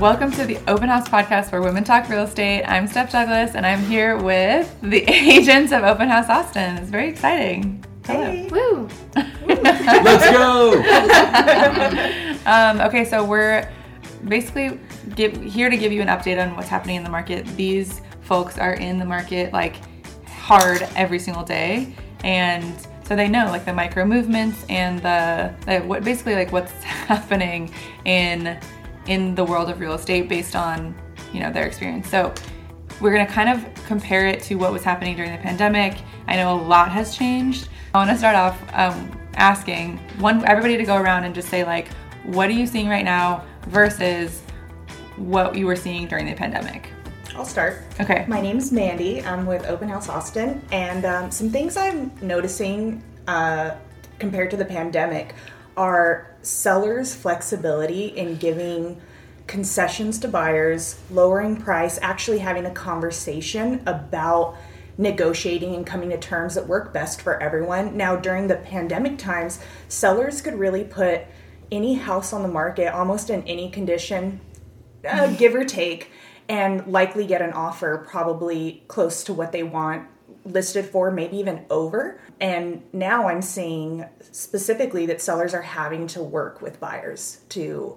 Welcome to the Open House podcast where women talk real estate. I'm Steph Douglas and I'm here with the agents of Open House Austin. It's very exciting. Hello. Woo! Let's go. Um, okay, so we're basically give, here to give you an update on what's happening in the market. These folks are in the market like hard every single day, and so they know like the micro movements and the, the what basically like what's happening in in the world of real estate based on you know their experience. So we're going to kind of compare it to what was happening during the pandemic. I know a lot has changed. I want to start off um, asking one everybody to go around and just say like, what are you seeing right now versus what you were seeing during the pandemic? I'll start. Okay. My name's Mandy. I'm with Open House Austin, and um, some things I'm noticing uh, compared to the pandemic are sellers' flexibility in giving concessions to buyers, lowering price, actually having a conversation about negotiating and coming to terms that work best for everyone. Now, during the pandemic times, sellers could really put any house on the market almost in any condition, uh, give or take, and likely get an offer probably close to what they want listed for, maybe even over. And now I'm seeing specifically that sellers are having to work with buyers to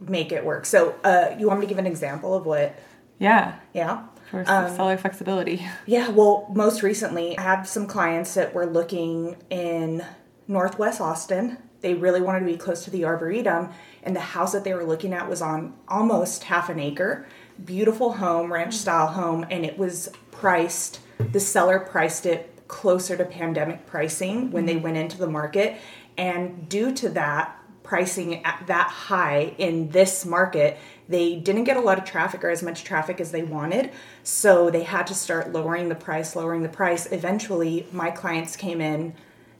make it work. So, uh, you want me to give an example of what? Yeah. Yeah. For seller flexibility. Yeah, well, most recently, I have some clients that were looking in Northwest Austin. They really wanted to be close to the Arboretum, and the house that they were looking at was on almost half an acre. Beautiful home, ranch style home, and it was priced, the seller priced it closer to pandemic pricing when they mm-hmm. went into the market. And due to that, pricing at that high in this market, they didn't get a lot of traffic or as much traffic as they wanted. So they had to start lowering the price, lowering the price. Eventually, my clients came in.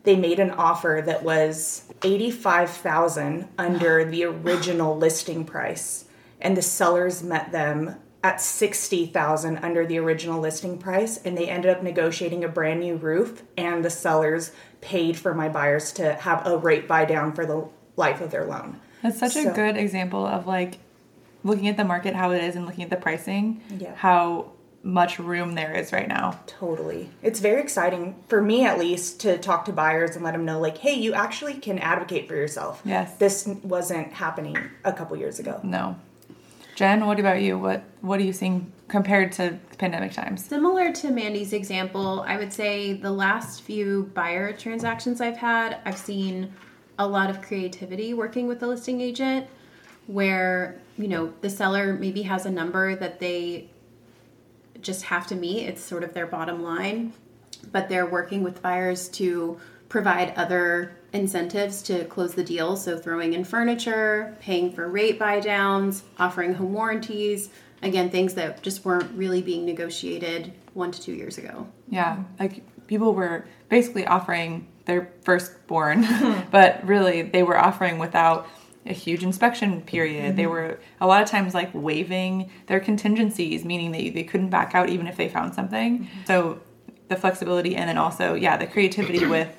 They made an offer that was 85,000 under the original listing price and the sellers met them at 60,000 under the original listing price and they ended up negotiating a brand new roof and the sellers paid for my buyers to have a rate buy down for the life of their loan. That's such a good example of like looking at the market how it is and looking at the pricing, Yeah. how much room there is right now. Totally. It's very exciting for me at least to talk to buyers and let them know like, "Hey, you actually can advocate for yourself." Yes. This wasn't happening a couple years ago. No. Jenn, what about you? What what are you seeing compared to pandemic times? Similar to Mandy's example, I would say the last few buyer transactions I've had, I've seen a lot of creativity working with the listing agent where, you know, the seller maybe has a number that they just have to meet. It's sort of their bottom line, but they're working with buyers to provide other incentives to close the deal. So throwing in furniture, paying for rate buy downs, offering home warranties. Again, things that just weren't really being negotiated one to two years ago. Yeah, like people were basically offering their firstborn, but really they were offering without a huge inspection period. They mm-hmm. were a lot of times like waiving their contingencies, meaning they, they couldn't back out even if they found something. Mm-hmm. So the flexibility and then also yeah the creativity with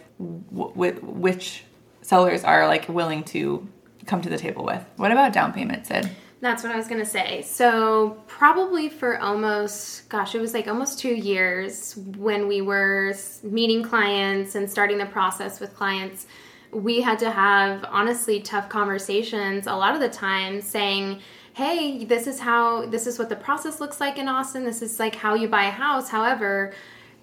with which sellers are like willing to come to the table with. What about down payment, Sid? That's what I was gonna say. So probably for almost, gosh, it was like almost two years when we were meeting clients and starting the process with clients. We had to have honestly tough conversations a lot of the time, saying, "Hey, this is how this is what the process looks like in Austin. This is like how you buy a house. However."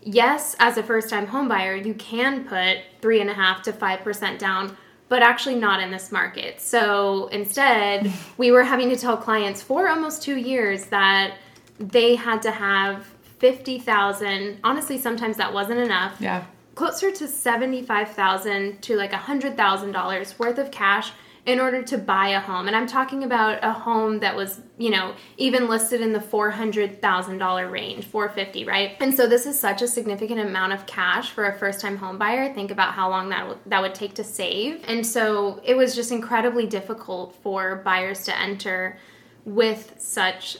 Yes, as a first time home buyer, you can put three and a half to five percent down but actually not in this market. So instead, we were having to tell clients for almost two years that they had to have 50,000. Honestly, sometimes that wasn't enough. Yeah. Closer to 75,000 to like a $100,000 worth of cash in order to buy a home. And I'm talking about a home that was, you know, even listed in the $400,000 range, 450, right? And so this is such a significant amount of cash for a first-time home buyer. Think about how long that would that would take to save. And so it was just incredibly difficult for buyers to enter with such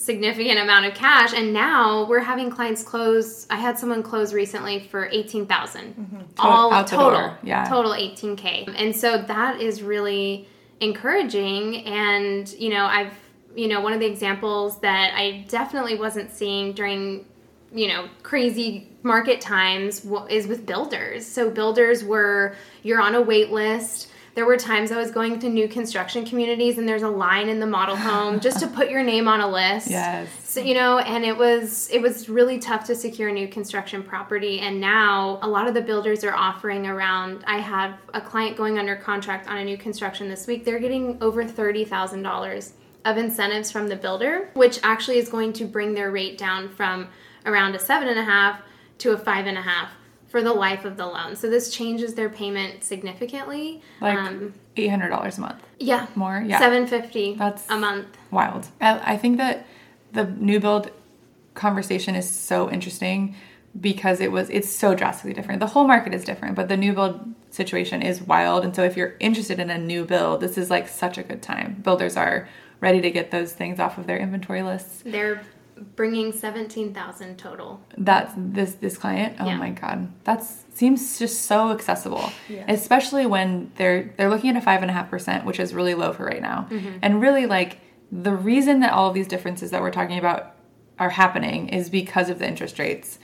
significant amount of cash and now we're having clients close i had someone close recently for 18000 mm-hmm. all out the total yeah. total 18k and so that is really encouraging and you know i've you know, one of the examples that I definitely wasn't seeing during, you know, crazy market times is with builders. So builders were you're on a wait list. There were times I was going to new construction communities and there's a line in the model home just to put your name on a list. Yes. So you know, and it was it was really tough to secure new construction property. And now a lot of the builders are offering around. I have a client going under contract on a new construction this week. They're getting over thirty thousand dollars of incentives from the builder, which actually is going to bring their rate down from around a seven and a half to a five and a half for the life of the loan. So this changes their payment significantly. Like um, eight hundred dollars a month. yeah, More? Yeah. seven fifty That's- a month. Wild. I, I think that the new build conversation is so interesting because it was it's so drastically different. The whole market is different, but the new build situation is wild. And so if you're interested in a new build, this is like such a good time. Builders are ready to get those things off of their inventory lists. They're bringing seventeen thousand total. That's this this client. Oh Yeah. my god, that seems just so accessible, Yeah. especially when they're they're looking at a five and a half percent, which is really low for right now. Mm-hmm. And really, like the reason that all of these differences that we're talking about are happening is because of the interest rates,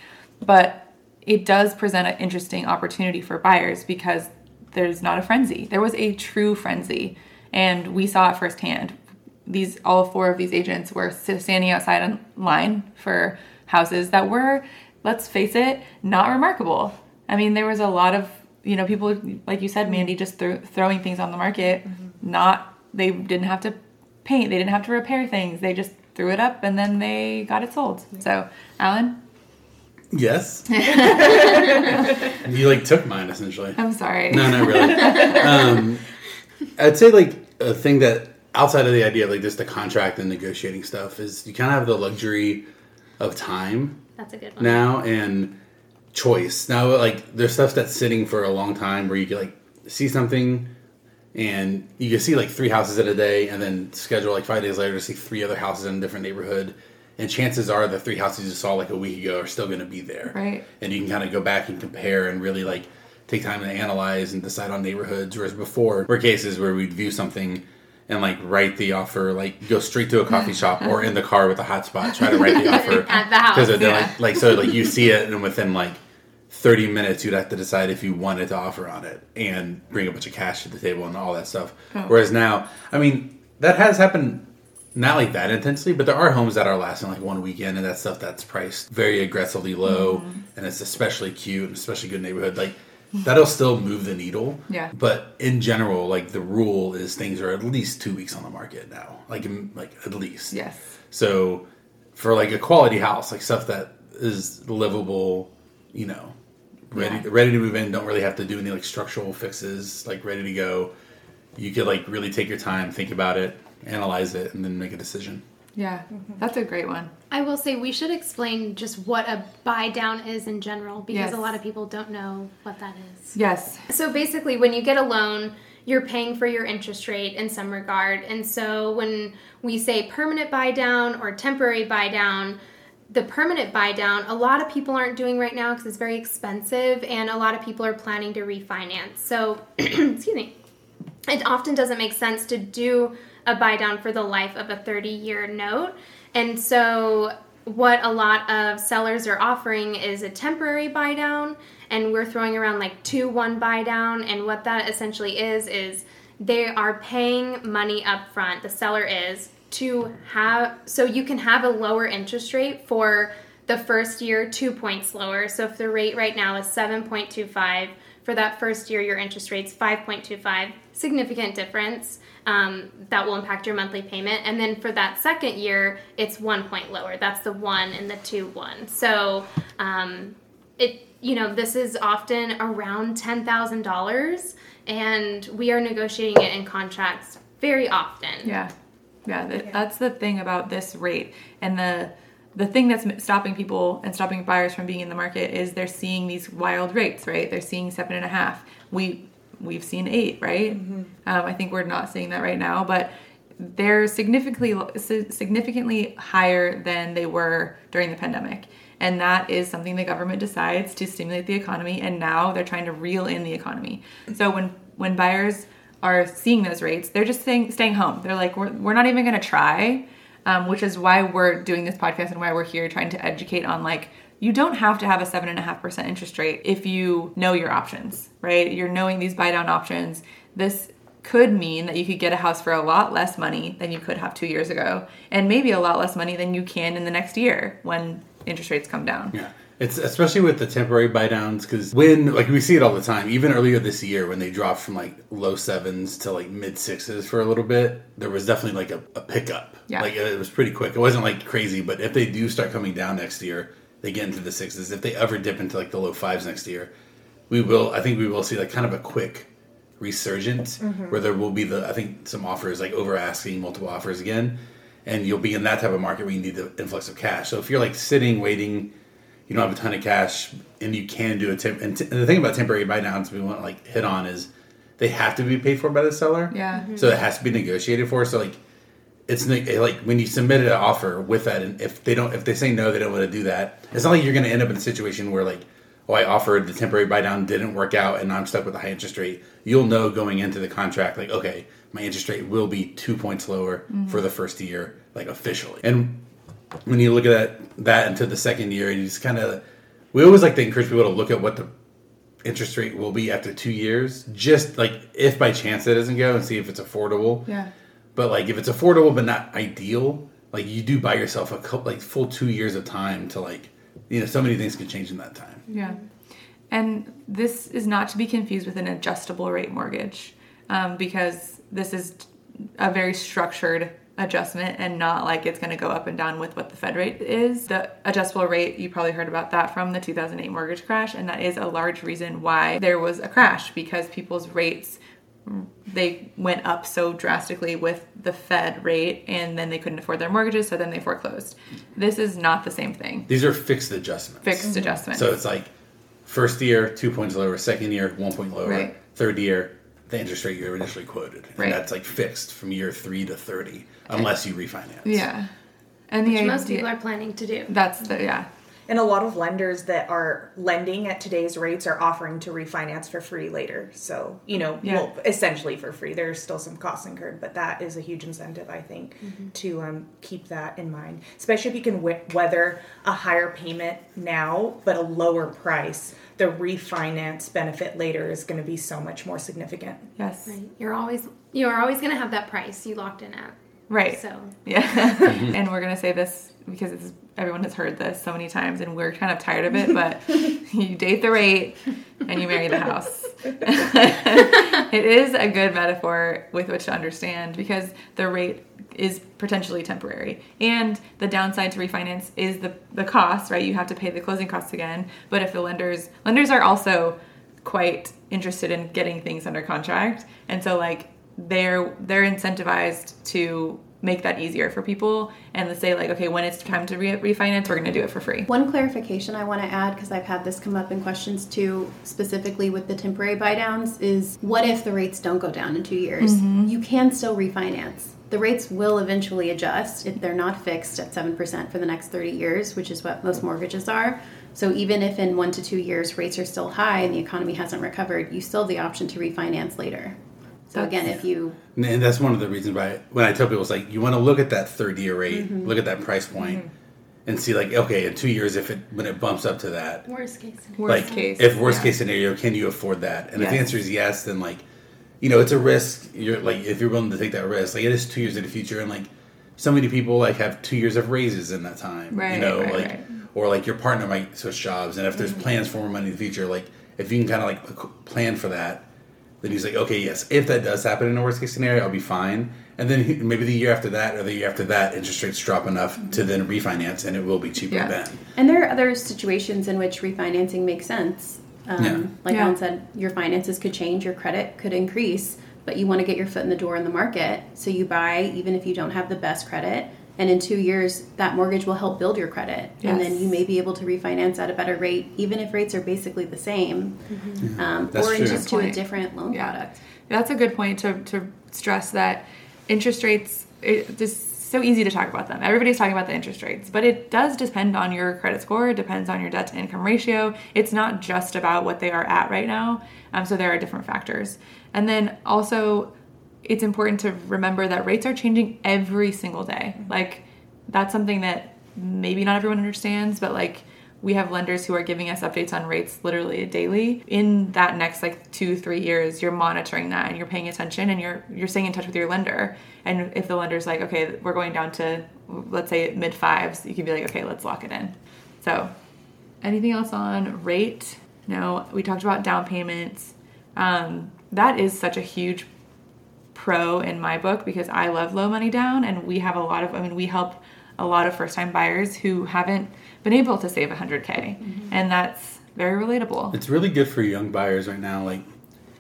but it does present an interesting opportunity for buyers because there's not a frenzy. There was a true frenzy, and we saw it firsthand these all four of these agents were standing outside in line for houses that were let's face it not remarkable. I mean there was a lot of you know people like you said mandy just thro- throwing things on the market. Not they didn't have to paint they didn't have to repair things. They just threw it up and then they got it sold. So alan? Yes. you like took mine essentially. i'm sorry. No, no, really. um, I'd say like a thing that outside of the idea of like just the contract and negotiating stuff is you kind of have the luxury of time That's a good one. now and choice. Now, like there's stuff that's sitting for a long time where you can like see something and you can see like three houses in a day and then schedule like five days later to see three other houses in a different neighborhood. And chances are the three houses you saw like a week ago are still going to be there. Right. And you can kind of go back and compare and really like take time to analyze and decide on neighborhoods. Whereas before, were cases where we'd view something and like write the offer, like go straight to a coffee shop or in the car with a hotspot, try to write the offer At the house. because Yeah. like, like so like you see it and within like 30 minutes you'd have to decide if you wanted to offer on it and bring a bunch of cash to the table and all that stuff Oh. whereas now i mean that has happened not like that intensely but there are homes that are lasting like one weekend and that stuff that's priced very aggressively low Mm-hmm. and it's especially cute and especially good neighborhood like that'll still move the needle Yeah. but in general like the rule is things are at least two weeks on the market now like like at least yes so for like a quality house, like stuff that is livable, you know, ready Yeah. ready to move in, don't really have to do any like structural fixes, like ready to go. You could like really take your time, think about it, analyze it, and then make a decision. Yeah mm-hmm. that's a great one I will say we should explain just what a buy down is in general because Yes. a lot of people don't know what that is. yes So basically, when you get a loan, you're paying for your interest rate in some regard. And so when we say permanent buy down or temporary buy down, the permanent buy down, a lot of people aren't doing right now because it's very expensive, and a lot of people are planning to refinance. So, excuse me, it often doesn't make sense to do a buy down for the life of a 30 year note. And so, what a lot of sellers are offering is a temporary buy down, and we're throwing around like 2 1 buy down. And what that essentially is, is they are paying money up front, the seller is, to have so you can have a lower interest rate for the first year two points lower. So if the rate right now is 7.25, for that first year your interest rate's 5.25, significant difference. Um, that will impact your monthly payment. And then for that second year, it's one point lower. That's the one and the two one. So um, it you know this is often around ten thousand dollars, and we are negotiating it in contracts very often. Yeah, yeah. th- That's the thing about this rate, and the the thing that's stopping people and stopping buyers from being in the market is they're seeing these wild rates, right? They're seeing seven and a half. We we've seen eight, right? Um, I think we're not seeing that right now, but they're significantly significantly higher than they were during the pandemic. And that is something the government decides to stimulate the economy and now they're trying to reel in the economy. So when when buyers are seeing those rates, they're just staying staying home. They're like we're we're not even going to try um, which is why we're doing this podcast and why we're here trying to educate on like you don't have to have a seven and a half percent interest rate if you know your options, right? You're knowing these buy down options. This could mean that you could get a house for a lot less money than you could have two years ago, and maybe a lot less money than you can in the next year when interest rates come down. Yeah. It's especially with the temporary buy downs because when like we see it all the time. Even earlier this year, when they dropped from like low sevens to like mid sixes for a little bit, there was definitely like a, a pickup. Yeah. like it was pretty quick. It wasn't like crazy, but if they do start coming down next year, they get into the sixes. If they ever dip into like the low fives next year, we will. I think we will see like kind of a quick resurgence mm-hmm. where there will be the I think some offers like over asking multiple offers again, and you'll be in that type of market where you need the influx of cash. So if you're like sitting waiting you don't have a ton of cash and you can do a temp and, t- and the thing about temporary buy downs we want to like hit on is they have to be paid for by the seller Yeah. so it has to be negotiated for so like it's like when you submit an offer with that and if they don't if they say no they don't want to do that it's not like you're going to end up in a situation where like oh i offered the temporary buy down didn't work out and i'm stuck with a high interest rate you'll know going into the contract like okay my interest rate will be two points lower mm-hmm. for the first year like officially and when you look at that that into the second year, you just kind of we always like to encourage people to look at what the interest rate will be after two years, just like if by chance it doesn't go and see if it's affordable. Yeah. But like if it's affordable but not ideal, like you do buy yourself a couple like full two years of time to like you know so many things can change in that time. Yeah. And this is not to be confused with an adjustable rate mortgage um, because this is a very structured adjustment and not like it's going to go up and down with what the Fed rate is. The adjustable rate, you probably heard about that from the 2008 mortgage crash, and that is a large reason why there was a crash because people's rates they went up so drastically with the Fed rate and then they couldn't afford their mortgages, so then they foreclosed. This is not the same thing. These are fixed adjustments. Fixed mm-hmm. adjustments. So it's like first year two points lower, second year one point lower, Right. third year the interest rate you initially quoted, and Right. that's like fixed from year three to thirty, unless you refinance. yeah. And the Which idea, most people are planning to do. that's the yeah. And a lot of lenders that are lending at today's rates are offering to refinance for free later. So, you know, Yeah. well, essentially for free. There's still some costs incurred, but that is a huge incentive, I think, Mm-hmm. to um, keep that in mind. Especially if you can w- weather a higher payment now, but a lower price. The refinance benefit later is going to be so much more significant. Yes. Right. You're always you're always going to have that price you locked in at. Right. So Yeah. and we're gonna say this because it's, everyone has heard this so many times, and we're kind of tired of it. But you date the rate, and you marry the house. it is a good metaphor with which to understand because the rate is potentially temporary, and the downside to refinance is the the cost. Right, you have to pay the closing costs again. But if the lenders lenders are also quite interested in getting things under contract, and so like they're they're incentivized to make that easier for people and to say like okay when it's time to re- refinance we're going to do it for free One clarification I want to add because I've had this come up in questions too, specifically with the temporary buy downs, is what if the rates don't go down in two years? Mm-hmm. You can still refinance. The rates will eventually adjust if they're not fixed at 7% for the next 30 years, which is what most mortgages are. So even if in one to two years rates are still high and the economy hasn't recovered, you still have the option to refinance later. So again, if you And- And that's one of the reasons why when I tell people it's like you want to look at that third year rate, mm-hmm. look at that price point, mm-hmm. and see like okay in two years if it when it bumps up to that, worst case scenario. worst like case if worst yeah. case scenario can you afford that? And if the answer is yes, then like you know it's a risk. You're like if you're willing to take that risk, like it is two years in the future, and like so many people like have two years of raises in that time, Right, you know, right, like right. or like your partner might switch jobs, and if there's mm-hmm. plans for more money in the future, like if you can kind of like plan for that, then he's like, okay, yes, if that does happen in a worst case scenario, I'll be fine. And then he, maybe the year after that or the year after that, interest rates drop enough to then refinance, and it will be cheaper Yeah. then. And there are other situations in which refinancing makes sense. Um, Yeah. Like Yeah. Alan said, your finances could change, your credit could increase, but you want to get your foot in the door in the market. So you buy, even if you don't have the best credit. And in two years, that mortgage will help build your credit. And then you may be able to refinance at a better rate, even if rates are basically the same, um, or true. just to a different loan Yeah. product. That's a good point to, to stress that interest rates, it's just so easy to talk about them. Everybody's talking about the interest rates, but it does depend on your credit score. It depends on your debt to income ratio. It's not just about what they are at right now. Um, so there are different factors. And then also, it's important to remember that rates are changing every single day. Like, that's something that maybe not everyone understands, but like we have lenders who are giving us updates on rates literally daily. In that next like two three years you're monitoring that and you're paying attention and you're you're staying in touch with your lender. And if the lender's like okay we're going down to let's say mid fives you can be like okay let's lock it in. So anything else on rate? No we talked about down payments. Um, that is such a huge pro in my book because i love low money down and we have a lot of i mean we help a lot of first time buyers who haven't been able to save 100K. Mm-hmm. And that's very relatable. It's really good for young buyers right now. Like,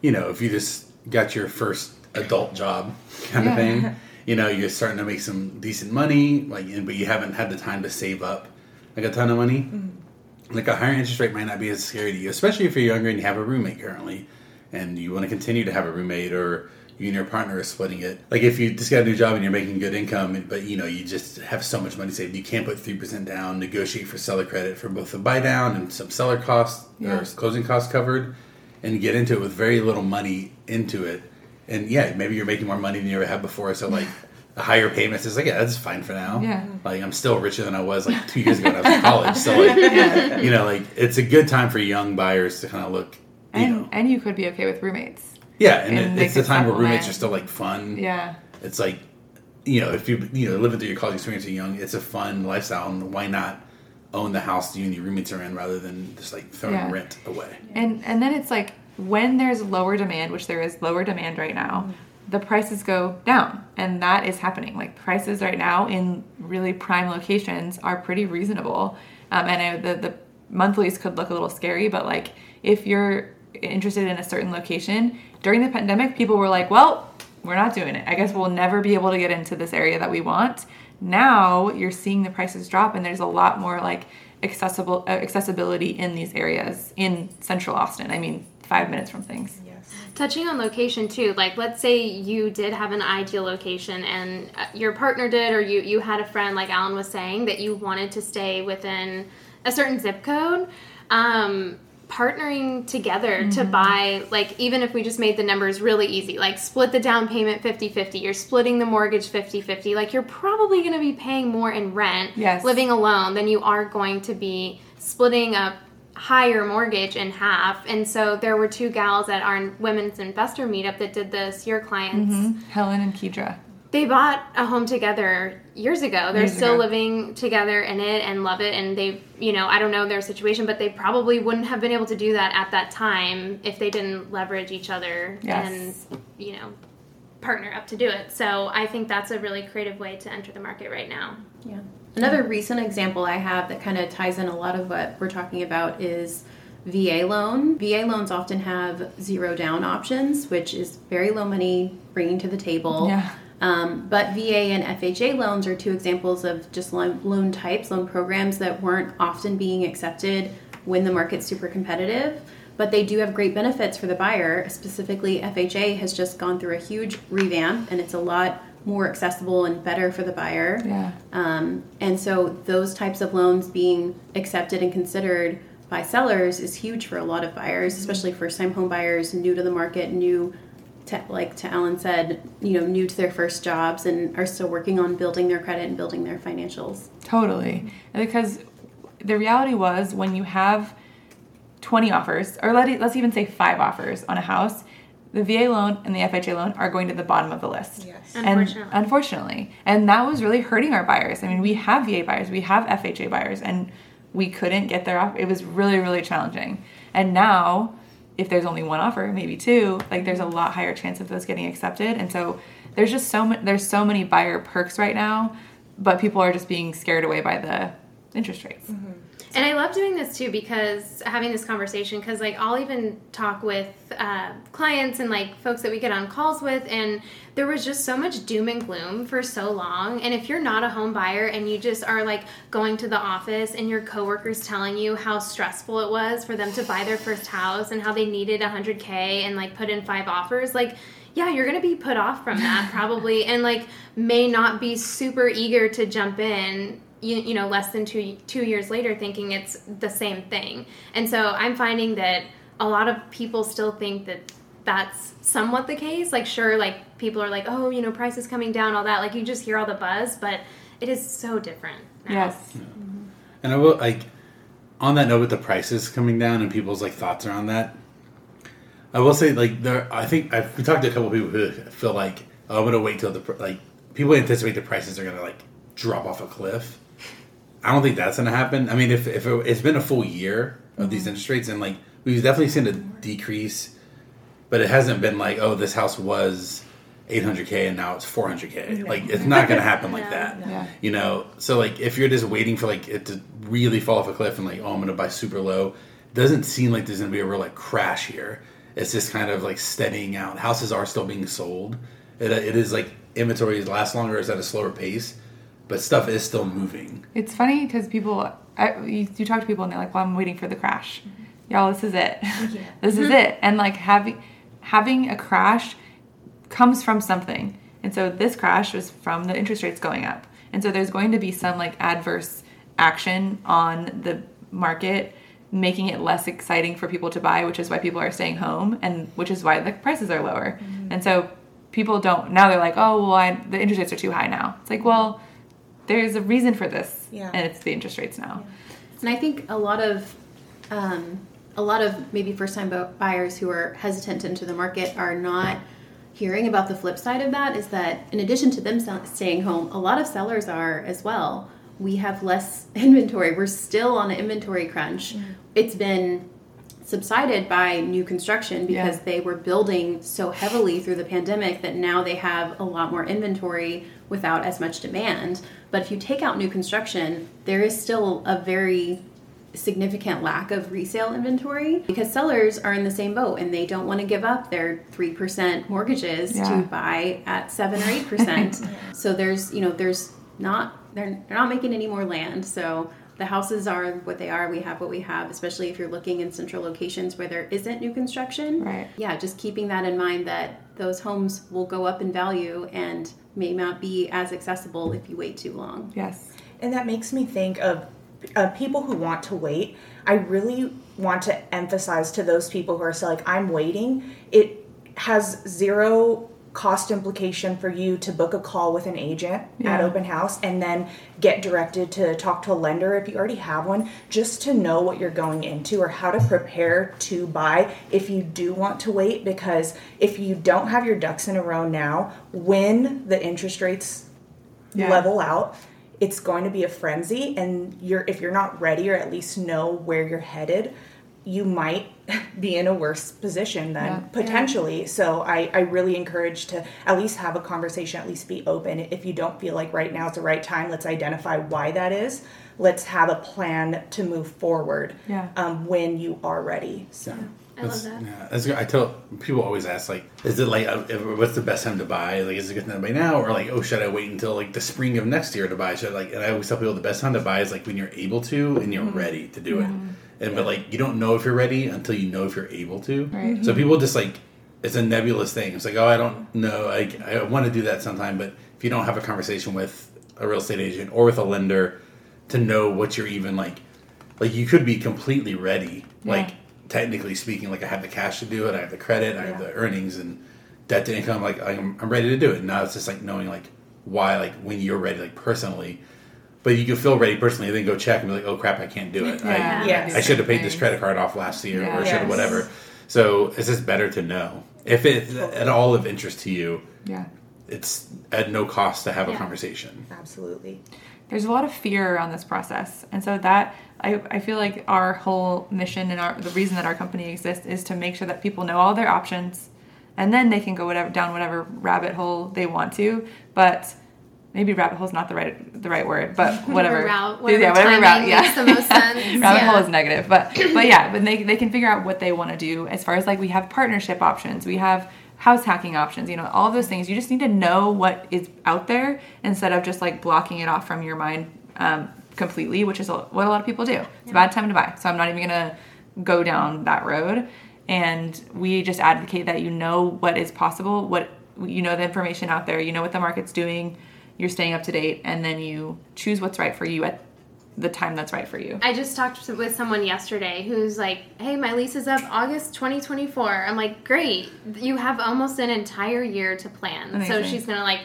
you know, if you just got your first adult job kind yeah. of thing, you know, you're starting to make some decent money, like, but you haven't had the time to save up like a ton of money. Mm-hmm. Like a higher interest rate might not be as scary to you, especially if you're younger and you have a roommate currently and you want to continue to have a roommate or you and your partner are splitting it. Like if you just got a new job and you're making good income, but you know you just have so much money saved, you can't put three percent down. Negotiate for seller credit for both the buy down and some seller costs yeah. or closing costs covered, and get into it with very little money into it. And yeah, maybe you're making more money than you ever had before. So like. the higher payments is like yeah that's fine for now yeah like i'm still richer than i was like two years ago when i was in college so like yeah. you know like it's a good time for young buyers to kind of look and know. and you could be okay with roommates yeah, and, and it, it's the time where roommates are still like fun. Yeah, it's like you know if you you know living through your college experience you're young, it's a fun lifestyle, and why not own the house you and your roommates are in rather than just like throwing yeah. rent away. And and then it's like when there's lower demand, which there is lower demand right now. Mm-hmm. The prices go down, and that is happening. Like prices right now in really prime locations are pretty reasonable, um, and I, the the monthlies could look a little scary, but like if you're interested in a certain location, during the pandemic, people were like, well, we're not doing it. I guess we'll never be able to get into this area that we want. Now you're seeing the prices drop, and there's a lot more like accessible uh, accessibility in these areas in Central Austin. I mean, five minutes from things. Yes. Touching on location too, like let's say you did have an ideal location, and uh, your partner did, or you you had a friend, like Alan was saying, that you wanted to stay within a certain zip code. Um, partnering together mm-hmm. to buy like even if we just made the numbers really easy like split the down payment 50-50 you're splitting the mortgage 50-50 like you're probably going to be paying more in rent yes. living alone than you are going to be splitting a higher mortgage in half and so there were two gals at our women's investor meetup that did this your clients mm-hmm. helen and kedra they bought a home together years ago. They're years still ago. living together in it and love it. And they, you know, I don't know their situation, but they probably wouldn't have been able to do that at that time if they didn't leverage each other yes. and, you know, partner up to do it. So I think that's a really creative way to enter the market right now. Yeah. Another recent example I have that kind of ties in a lot of what we're talking about is VA loan. VA loans often have zero down options, which is very low money bringing to the table. Yeah. Um, but VA and FHA loans are two examples of just loan, loan types, loan programs that weren't often being accepted when the market's super competitive. But they do have great benefits for the buyer. Specifically, FHA has just gone through a huge revamp, and it's a lot more accessible and better for the buyer. Yeah. Um, and so those types of loans being accepted and considered by sellers is huge for a lot of buyers, especially first time home buyers, new to the market, new to, like to Alan said, you know, new to their first jobs and are still working on building their credit and building their financials. Totally. Because the reality was when you have 20 offers, or let it, let's even say five offers on a house, the VA loan and the FHA loan are going to the bottom of the list. Yes. Unfortunately. And unfortunately. And that was really hurting our buyers. I mean, we have VA buyers, we have FHA buyers, and we couldn't get their offer. It was really, really challenging. And now if there's only one offer, maybe two, like there's a lot higher chance of those getting accepted. And so there's just so many there's so many buyer perks right now, but people are just being scared away by the interest rates. Mm-hmm. And I love doing this too because having this conversation because like I'll even talk with uh, clients and like folks that we get on calls with, and there was just so much doom and gloom for so long. And if you're not a home buyer and you just are like going to the office and your coworkers telling you how stressful it was for them to buy their first house and how they needed 100k and like put in five offers, like yeah, you're going to be put off from that probably and like may not be super eager to jump in you, you know less than two two years later thinking it's the same thing and so i'm finding that a lot of people still think that that's somewhat the case like sure like people are like oh you know prices coming down all that like you just hear all the buzz but It is so different. Now. Yes. Mm-hmm. And I will like on that note with the prices coming down and people's like thoughts around that. I will say like there. I think I've we talked to a couple people who feel like oh, I'm gonna wait till the like people anticipate the prices are gonna like drop off a cliff. I don't think that's gonna happen. I mean, if if it, it's been a full year of these mm-hmm. interest rates and like we've definitely seen a decrease, but it hasn't been like oh this house was 800k and now it's 400k. Like it's not gonna happen like Yeah. that. Yeah. You know, so like if you're just waiting for like it to really fall off a cliff and like oh I'm gonna buy super low, doesn't seem like there's gonna be a real like crash here. It's just kind of like steadying out. Houses are still being sold. It, it is like inventory lasts longer, it's at a slower pace, but stuff is still moving. It's funny because people, I, you, you talk to people and they're like, "Well, I'm waiting for the crash." Y'all, this is it. this is it. And like having having a crash comes from something. And so this crash was from the interest rates going up. And so there's going to be some like adverse action on the market making it less exciting for people to buy, which is why people are staying home and which is why the prices are lower. Mm-hmm. And so people don't now they're like, "Oh, well, I, the interest rates are too high now." It's like, "Well, there's a reason for this." Yeah. And it's the interest rates now. And I think a lot of um, a lot of maybe first time buyers who are hesitant to enter the market are not hearing about the flip side of that is that in addition to them staying home, a lot of sellers are as well. We have less inventory. We're still on an inventory crunch. It's been subsided by new construction because Yeah. they were building so heavily through the pandemic that now they have a lot more inventory without as much demand. But if you take out new construction, there is still a very significant lack of resale inventory because sellers are in the same boat and they don't want to give up their 3% mortgages Yeah. to buy at 7 or 8%. so there's, you know, there's not they're, they're not making any more land. So the houses are what they are. We have what we have, especially if you're looking in central locations where there isn't new construction. Right. Yeah, just keeping that in mind that those homes will go up in value and may not be as accessible if you wait too long. Yes. And that makes me think of uh, people who want to wait. I really want to emphasize to those people who are saying, like, I'm waiting. It has zero cost implication for you to book a call with an agent at open house and then get directed to talk to a lender if you already have one just to know what you're going into or how to prepare to buy if you do want to wait. Because if you don't have your ducks in a row now when the interest rates Yeah. level out it's going to be a frenzy. And you're if you're not ready or at least know where you're headed you might be in a worse position than Yeah. potentially so I, I really encourage to at least have a conversation at least be open if you don't feel like right now is the right time let's identify why that is let's have a plan to move forward Yeah. um, when you are ready so I love that. Yeah, that's. I tell people always ask like, is it like, uh, what's the best time to buy? Like, is it good time to buy now, or like, oh, should I wait until like the spring of next year to buy? Should I, like, and I always tell people the best time to buy is like when you're able to and you're ready to do it. And but like, you don't know if you're ready until you know if you're able to. Right. So mhm. people just like, it's a nebulous thing. It's like, oh, I don't know. Like, I want to do that sometime, but if you don't have a conversation with a real estate agent or with a lender to know what you're even like, like you could be completely ready, like technically speaking, like I have the cash to do it, I have the credit, I have the earnings and debt to income, like I'm, I'm ready to do it. Now it's just like knowing like why, like when you're ready, like personally. But you can feel ready personally, then go check and be like, oh crap, I can't do it. Yeah. I, Yes. I should have paid this credit card off last year Yeah. or should have Yes. whatever. So it's just better to know. If it's at all of interest to you, Yeah. it's at no cost to have a conversation. absolutely there's a lot of fear around this process and so that I, I feel like our whole mission and our the reason that our company exists is to make sure that people know all their options and then they can go whatever down whatever rabbit hole they want to but maybe rabbit hole is not the right the right word but whatever route, whatever yeah whatever route yeah makes the most sense, rabbit yeah. hole is negative but but yeah but they, they can figure out what they want to do as far as like we have partnership options we have house hacking options you know all of those things. You just need to know what is out there instead of just like blocking it off from your mind um, completely which is what a lot of people do. It's a bad time to buy so i'm not even gonna go down that road. And we just advocate that you know what is possible what you know the information out there you know what the market's doing you're staying up to date and then you choose what's right for you at the time that's right for you I just talked with someone yesterday who's like, "Hey, my lease is up August 2024." I'm like, "Great. You have almost an entire year to plan." So she's going to like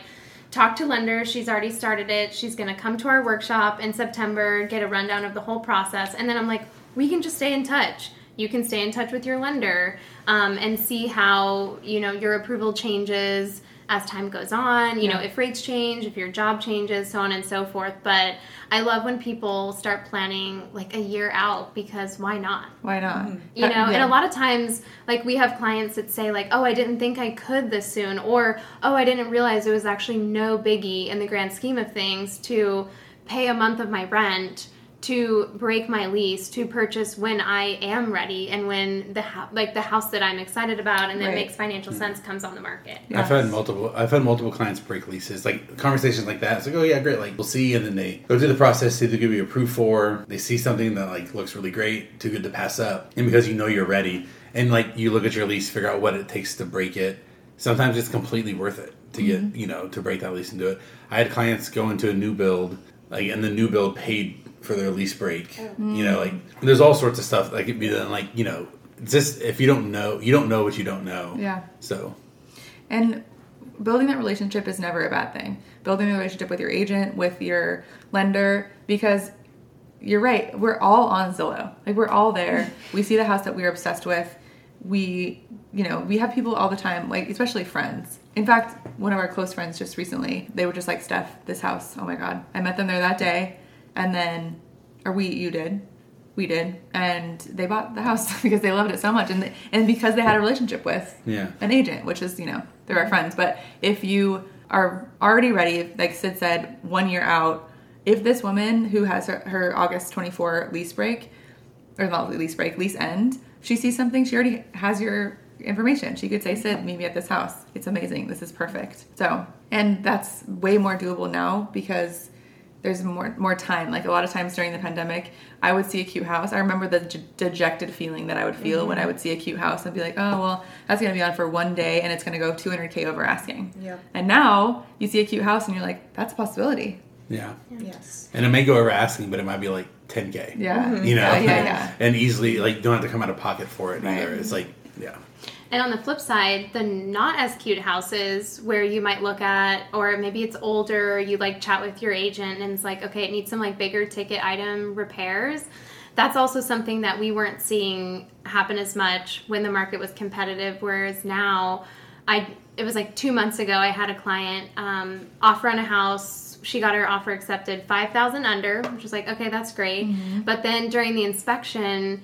talk to lenders. She's already started it. She's going to come to our workshop in September, get a rundown of the whole process. And then I'm like, we can just stay in touch. You can stay in touch with your lender um, and see how, you know, your approval changes as time goes on, you know, if rates change, if your job changes, so on and so forth. But I love when people start planning like a year out because why not? Why not? You Uh, know, and a lot of times, like we have clients that say, like, "Oh, I didn't think I could this soon," or "Oh, I didn't realize it was actually no biggie in the grand scheme of things to pay a month of my rent." To break my lease to purchase when I am ready and when the hou- like the house that I'm excited about and that Right. makes financial hmm. sense comes on the market. I've had multiple. I've had multiple clients break leases, like conversations like that. It's like, oh yeah, great. Like we'll see, and then they go through the process, see if they give you approved for. They see something that like looks really great, too good to pass up, and because you know you're ready, and like you look at your lease, figure out what it takes to break it. Sometimes it's completely worth it to get mm-hmm. you know to break that lease and do it. I had clients go into a new build, like, and the new build paid for their lease break. Mm. You know, like there's all sorts of stuff. Like it'd be done. like you know, just if you don't know, you don't know what you don't know. Yeah. So And building that relationship is never a bad thing. Building a relationship with your agent, with your lender, because you're right. We're all on Zillow. Like we're all there. We see the house that we're obsessed with. We, you know, we have people all the time, like especially friends. In fact, one of our close friends just recently, they were just like, Steph, this house, oh my God. I met them there that day. And then, or we, you did, we did. And they bought the house because they loved it so much. And, they, and because they had a relationship with Yeah. an agent, which is, you know, they're our friends. But if you are already ready, like Sid said, one year out, if this woman who has her, her August 24 lease break, or not lease break, lease end, she sees something, she already has your information. She could say, Sid, meet me at this house. It's amazing. This is perfect. So, and that's way more doable now because there's more more time. Like a lot of times during the pandemic, I would see a cute house. I remember the de- dejected feeling that I would feel when I mm-hmm. would see a cute house and be like, oh well, that's gonna be on for one day and it's gonna go 200k over asking. Yeah. And now you see a cute house and you're like, that's a possibility. yeah. Yes. And it may go over asking, but it might be like 10k. Yeah. Mm-hmm. You know, Yeah, yeah, yeah. and easily like don't have to come out of pocket for it Right. either. It's like yeah, And on the flip side, the not as cute houses where you might look at, or maybe it's older, you like chat with your agent and it's like, okay, it needs some like bigger ticket item repairs. That's also something that we weren't seeing happen as much when the market was competitive. Whereas now, I it was like two months ago, I had a client um, offer on a house. She got her offer accepted, five thousand under, which was like, okay, that's great. But then during the inspection,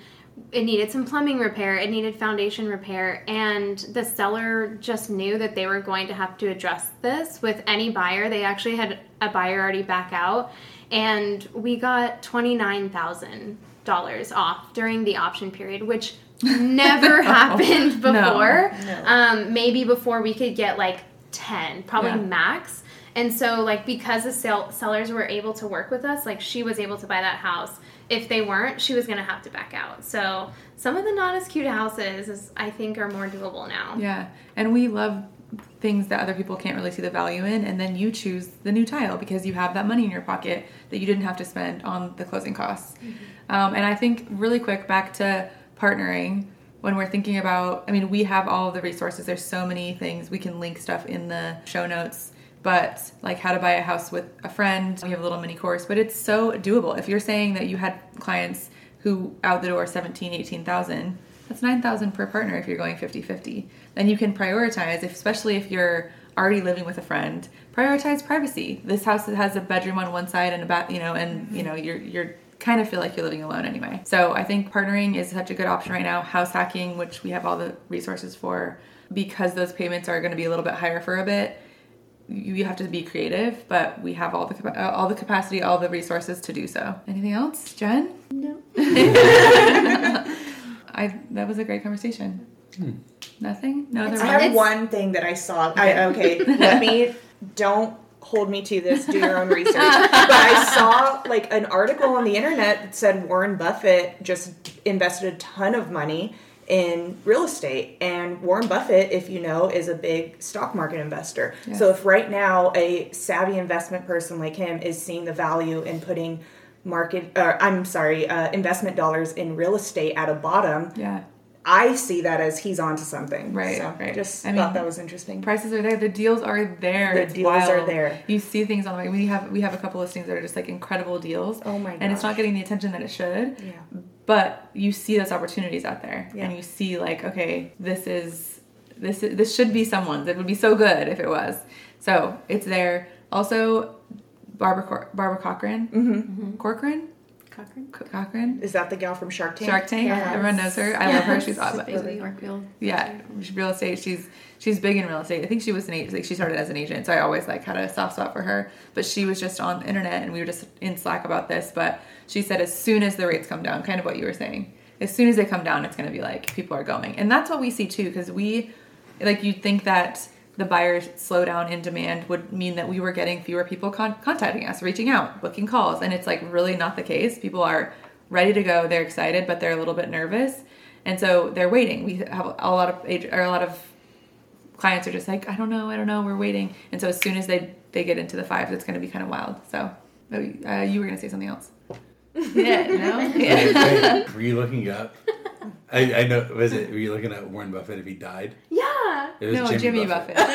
it needed some plumbing repair it needed foundation repair and the seller just knew that they were going to have to address this with any buyer. They actually had a buyer already back out and we got $29000 off during the option period which never happened before. No. um, maybe before we could get like 10 probably Yeah. max. And so like because the sell- sellers were able to work with us like she was able to buy that house if they weren't she was going to have to back out so some of the not as cute houses is, i think are more doable now Yeah, and we love things that other people can't really see the value in, and then you choose the new tile because you have that money in your pocket that you didn't have to spend on the closing costs. Um, and I think really quick back to partnering when we're thinking about. I mean, we have all of the resources. There's so many things we can link stuff in the show notes. But like how to buy a house with a friend, we have a little mini course, but it's so doable. If you're saying that you had clients who out the door 17, 18,000, that's 9,000 per partner if you're going 50-50. Then you can prioritize, especially if you're already living with a friend, prioritize privacy. This house has a bedroom on one side and a bath, you know, and you know, you're you're kind of feel like you're living alone anyway. So I think partnering is such a good option right now. House hacking, which we have all the resources for, because those payments are going to be a little bit higher for a bit. You you have to be creative, but we have all the uh, all the capacity, all the resources to do so. Anything else, Jenn? No. I that was a great conversation. Nothing? No other I have one thing that I saw. I, okay, let me. Don't hold me to this. Do your own research. but I saw like an article on the internet that said Warren Buffett just invested a ton of money in real estate. And Warren Buffett, if you know, is a big stock market investor. Yes. So if right now a savvy investment person like him is seeing the value in putting market, uh, I'm sorry, uh, investment dollars in real estate at a bottom, Yeah. I see that as he's onto something. Right, So right. just I thought mean, that was interesting. prices are there the deals are there The it's deals wild. are there. you see things on the way we have we have a couple listings that are just like incredible deals Oh my God. and it's not getting the attention that it should Yeah. But you see those opportunities out there. Yeah. and you see like okay this is this is, this should be someone's. It would be so good if it was. So it's there. Also barbara Cor- barbara cochran. Mm-hmm. corcoran? Cochran. Co- cochran? Is that the gal from Shark Tank? shark tank. Yes. everyone knows her. I love her. She's She's awesome. big in yeah, she's real estate. She's she's big in real estate. I think she was an agent. Like she started as an agent, so I always like had a soft spot for her. But she was just on the internet, and we were just in Slack about this. But she said as soon as the rates come down, kind of what you were saying, as soon as they come down, it's going to be like people are going, and that's what we see too. Because we, like, you'd think that the buyers slowdown in demand would mean that we were getting fewer people con- contacting us, reaching out, booking calls, and it's like really not the case. People are ready to go, they're excited, but they're a little bit nervous, and so they're waiting. We have a lot of or a lot of clients are just like, I don't know, I don't know, we're waiting, and so as soon as they they get into the fives, it's going to be kind of wild. So, uh, you were going to say something else. yeah, no, yeah. Wait, wait, were you looking up? I, I know. Was it? Were you looking at Warren Buffett if he died? Yeah. It was no, Jimmy, Buffett. I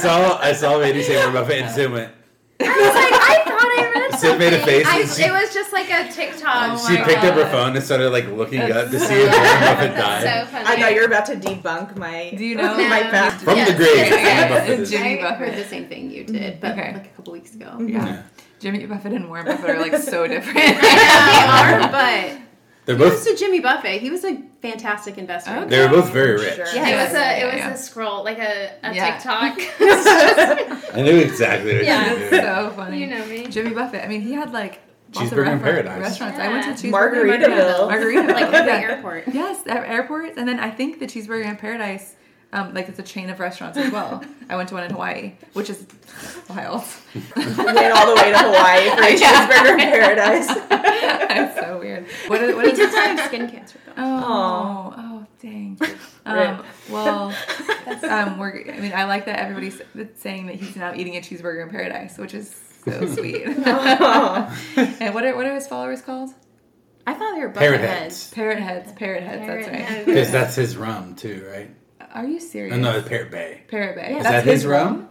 saw. I saw Mandy say Warren Buffett, and Sid went. I was like, I thought Sid made a face I, and she- it was just like a TikTok. Oh she my picked up her uh, phone and started like looking That's up to so see if Warren Buffett so died. funny. I thought you were about to debunk my Do you know my No. fact. From Yes, the grave, yes, Jimmy. Buffett is. Jimmy I Buffett. heard the same thing you did, mm-hmm. but Okay. like a couple weeks ago. Yeah. Yeah. Jimmy Buffett and Warren Buffett are like so different. they are, but They're he was to Jimmy Buffett. He was a fantastic investor. Okay. They were both very rich. Sure. Yeah, it was a it was yeah. a scroll like a, a Yeah. TikTok. I knew exactly what Yeah. she was It's doing. so funny. you know me. Jimmy Buffett. I mean, he had like lots of Cheeseburger in Paradise. Restaurants. I went to Cheeseburger in Margaritaville. Margaritaville. like at the airport. Yes, at airports, and then I think the Cheeseburger in Paradise, um, like it's a chain of restaurants as well. I went to one in Hawaii, which is wild. Went all the way to Hawaii for a Yeah. cheeseburger in paradise. That's so weird. What is, what He is did die of skin cancer though. Oh, oh, dang. Um, well, um, we're. I mean, I like that everybody's saying that he's now eating a cheeseburger in paradise, which is so sweet. and what are what are his followers called? I thought they were Parrot bucket heads. heads. Parrot heads. Parrot heads. that's right. Because that's his rum too, right? Are you serious? Oh, no, it's Parrot Bay. Parrot Bay. Yeah. Is that his rum?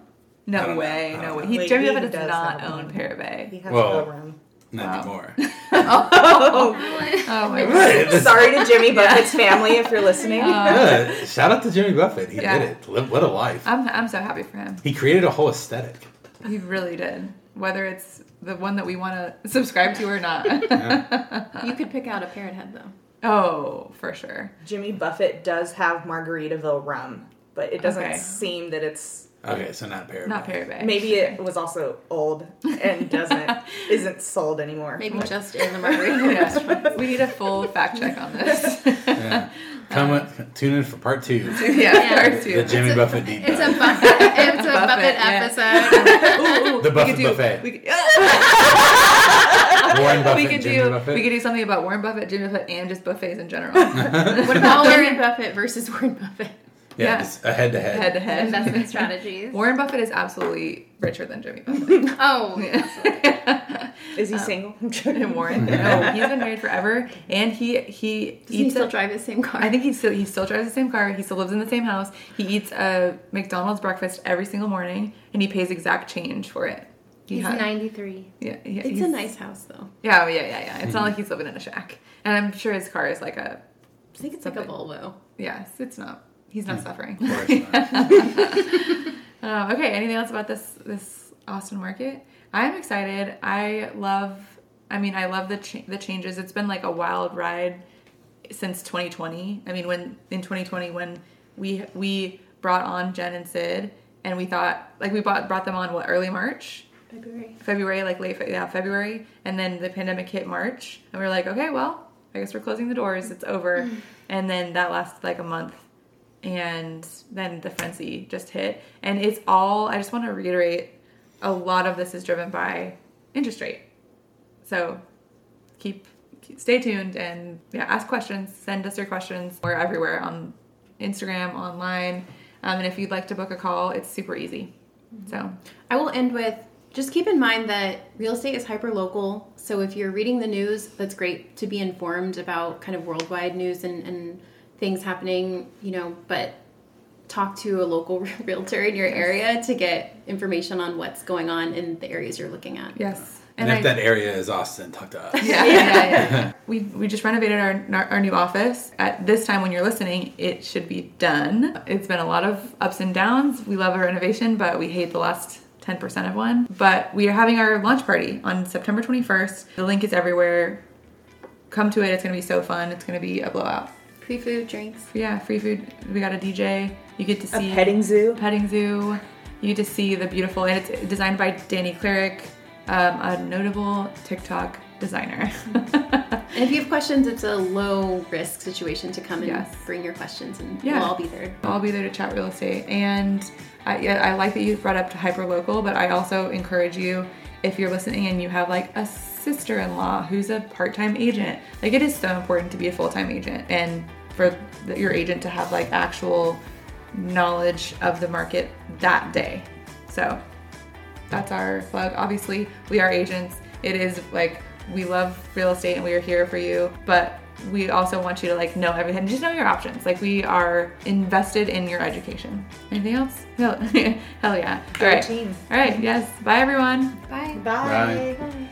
I No way. No way. He, Wait, Jimmy he Buffett does does not own one. Parrot He has Whoa. no room. Not Wow. anymore. Oh my god. Sorry to Jimmy Buffett's family if you're listening. Uh, yeah, shout out to Jimmy Buffett. He Yeah. did it. Live, what a life. I'm I'm so happy for him. He created a whole aesthetic. He really did. Whether it's the one that we want to subscribe to or not. You could pick out a parrot head though. Oh, for sure. Jimmy Buffett does have Margaritaville rum, but it doesn't Okay. seem that it's Okay, so not Parrot Not Bay. Parrot Bay. maybe it was also old and doesn't isn't sold anymore. Maybe just in the margarita restaurant. We need a full fact check on this. Yeah. Come on, tune in for part two. yeah, Yeah. part two. The Jimmy It's a- Buffett deep It's a Buffett. It's a Buffet, buffet, yeah. episode. Ooh, ooh, The we Buffett could do- buffet. We could, Warren Buffett, we could Jimmy do Buffett. we could do something about Warren Buffett, Jimmy Buffett, and just buffets in general. What about Warren Buffett versus Warren Buffett? yeah, yeah. just a head to head head. to head. Investment strategies. Warren Buffett is absolutely richer than Jimmy Buffett. Oh, Is he um, single? I'm and Warren, no, he's been married forever, and he he Does he still a- drive his same car? I think he still he still drives the same car. He still lives in the same house. He eats a McDonald's breakfast every single morning, and he pays exact change for it. He he's had- 93. Yeah, yeah, it's a nice house though. Yeah, oh, yeah, yeah, yeah. It's not like he's living in a shack, and I'm sure his car is like a. I think it's like a Volvo. Yes, it's not. He's not suffering. Of course not. Um, okay, anything else about this this Austin market? I'm excited. I love. I mean, I love the cha- the changes. It's been like a wild ride since 2020. I mean, when in 2020 when we we brought on Jenn and Sid, and we thought like we brought brought them on what early March. February. February, like late, Fe- yeah, February, and then the pandemic hit March, and we were like, okay, well, I guess we're closing the doors. It's over, and then that lasted like a month, and then the frenzy just hit, and it's all. I just want to reiterate, a lot of this is driven by interest rate. So, keep, keep stay tuned and yeah, ask questions. Send us your questions. We're everywhere on Instagram, online, um, and if you'd like to book a call, it's super easy. So I will end with just keep in mind that real estate is hyper local. So if you're reading the news, that's great to be informed about kind of worldwide news and, and things happening, you know, but talk to a local realtor in your area to get information on what's going on in the areas you're looking at. Yes. And, if that area is Austin, talk to us. Yeah, yeah, yeah. we we just renovated our our new office. At this time, when you're listening, it should be done. It's been a lot of ups and downs. We love a renovation, but we hate the last 10% of one. But we are having our launch party on September 21st. The link is everywhere. Come to it. It's going to be so fun. It's going to be a blowout. Free food, drinks. Yeah, free food. We got a DJ. You get to see A petting zoo. petting zoo. You get to see the beautiful, and it's designed by Dani Klarić, um, a notable TikTok designer. And if you have questions, it's a low risk situation to come and Yes. bring your questions, and Yeah. we'll all be there. I'll be there to chat real estate. And I, yeah, I like that you brought up hyper local, but I also encourage you if you're listening and you have like a sister in law who's a part time agent, like it is so important to be a full time agent and for your agent to have like actual knowledge of the market that day. So that's our plug. Obviously, we are agents. It is like we love real estate and we are here for you, but we also want you to like know everything. Just know your options. Like we are invested in your education. Anything else? Hell, hell yeah. All Go right. team. All right. Yes. Bye everyone. Bye. Bye. Bye. Bye.